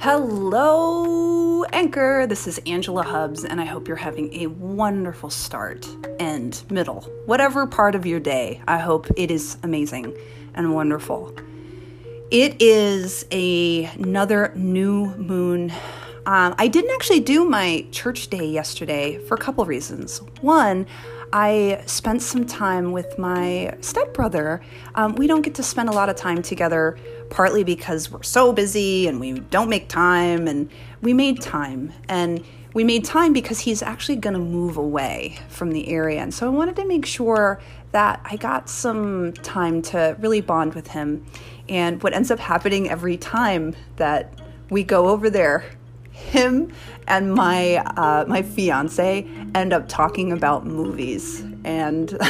Hello, Anchor. This is Angela Hubbs, and I hope you're having a wonderful start and middle, whatever part of your day. I hope it is amazing and wonderful. It is a, another new moon. Um, I didn't actually do my church day yesterday for a couple reasons. One, I spent some time with my stepbrother. Um, we don't get to spend a lot of time together, partly because we're so busy and we don't make time, and we made time. And we made time because he's actually going to move away from the area. And so I wanted to make sure that I got some time to really bond with him. And what ends up happening every time that we go over there him and my uh, my fiance end up talking about movies, and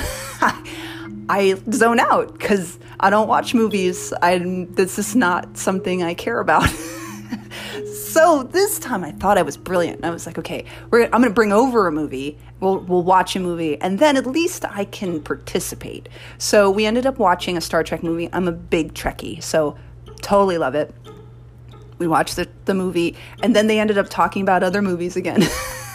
I zone out because I don't watch movies. I this is not something I care about. so this time I thought I was brilliant. I was like, okay, I'm going to bring over a movie. We'll we'll watch a movie, and then at least I can participate. So we ended up watching a Star Trek movie. I'm a big Trekkie, so totally love it we watched the, the movie and then they ended up talking about other movies again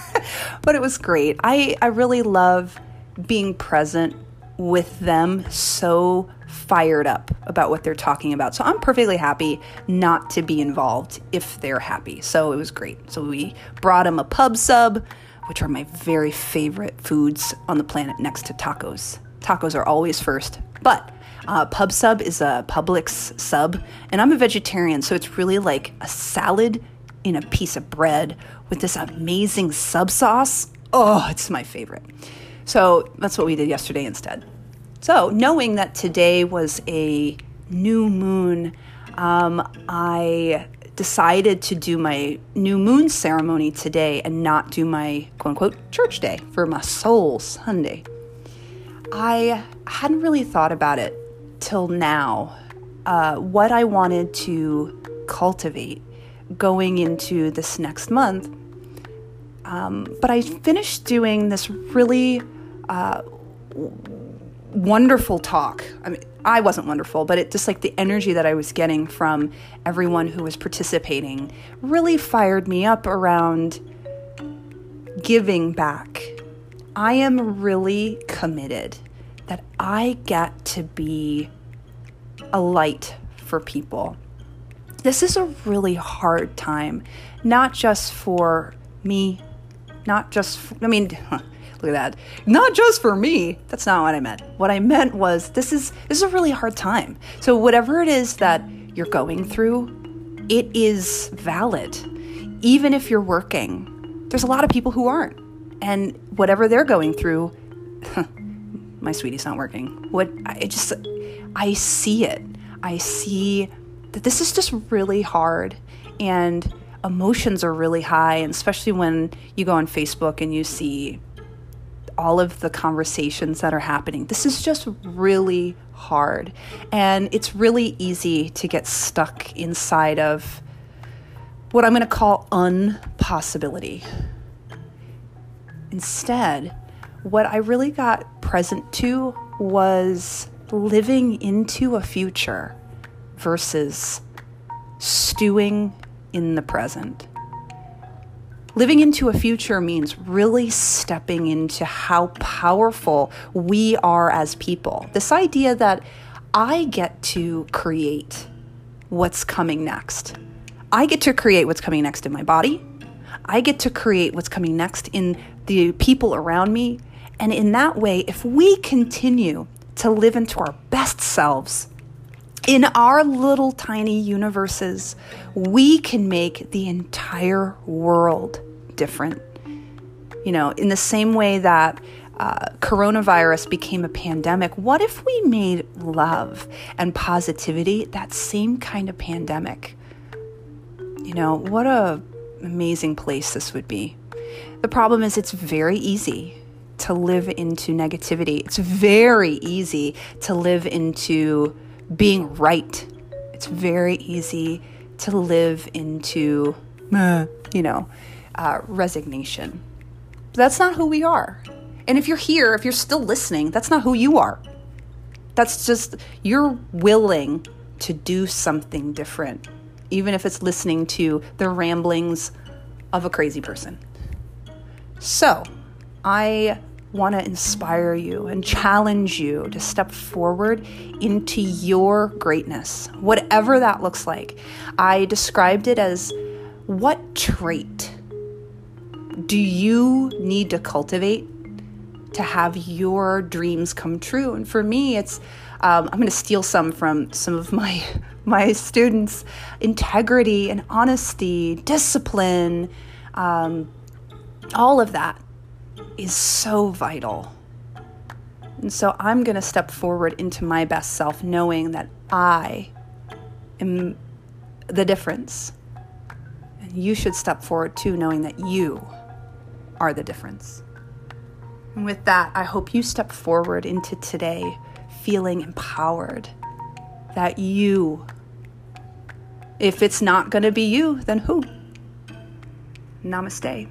but it was great i i really love being present with them so fired up about what they're talking about. So i'm perfectly happy not to be involved if they're happy. So it was great. So we brought them a pub sub which are my very favorite foods on the planet next to tacos. Tacos are always first. But uh, Pub Sub is a Publix sub, and I'm a vegetarian, so it's really like a salad in a piece of bread with this amazing sub sauce. Oh, it's my favorite. So that's what we did yesterday instead. So, knowing that today was a new moon, um, I decided to do my new moon ceremony today and not do my quote unquote church day for my soul Sunday. I hadn't really thought about it till now uh, what I wanted to cultivate going into this next month. Um, but I finished doing this really uh, wonderful talk. I mean, I wasn't wonderful, but it just like the energy that I was getting from everyone who was participating really fired me up around giving back. I am really committed that I get to be a light for people. This is a really hard time, not just for me, not just, I mean, look at that. Not just for me. That's not what I meant. What I meant was this is this is a really hard time. So whatever it is that you're going through, it is valid. Even if you're working. There's a lot of people who aren't. And whatever they're going through, my sweetie's not working. What I just I see it. I see that this is just really hard and emotions are really high and especially when you go on Facebook and you see all of the conversations that are happening. This is just really hard. And it's really easy to get stuck inside of what I'm going to call unpossibility. Instead, what I really got present to was living into a future versus stewing in the present. Living into a future means really stepping into how powerful we are as people. This idea that I get to create what's coming next. I get to create what's coming next in my body. I get to create what's coming next in the people around me and in that way, if we continue to live into our best selves, in our little tiny universes, we can make the entire world different. You know, in the same way that uh, coronavirus became a pandemic, what if we made love and positivity that same kind of pandemic? You know, what a amazing place this would be. The problem is it's very easy to live into negativity. It's very easy to live into being right. It's very easy to live into, you know, uh, resignation. But that's not who we are. And if you're here, if you're still listening, that's not who you are. That's just, you're willing to do something different. even if it's listening to the ramblings of a crazy person. So, I want to inspire you and challenge you to step forward into your greatness, whatever that looks like. I described it as what trait do you need to cultivate to have your dreams come true? And for me, it's um, I'm going to steal some from some of my my students: integrity and honesty, discipline, um, all of that is so vital. And so I'm going to step forward into my best self, knowing that I am the difference. And you should step forward too, knowing that you are the difference. And with that, I hope you step forward into today feeling empowered that you, if it's not going to be you, then who? Namaste.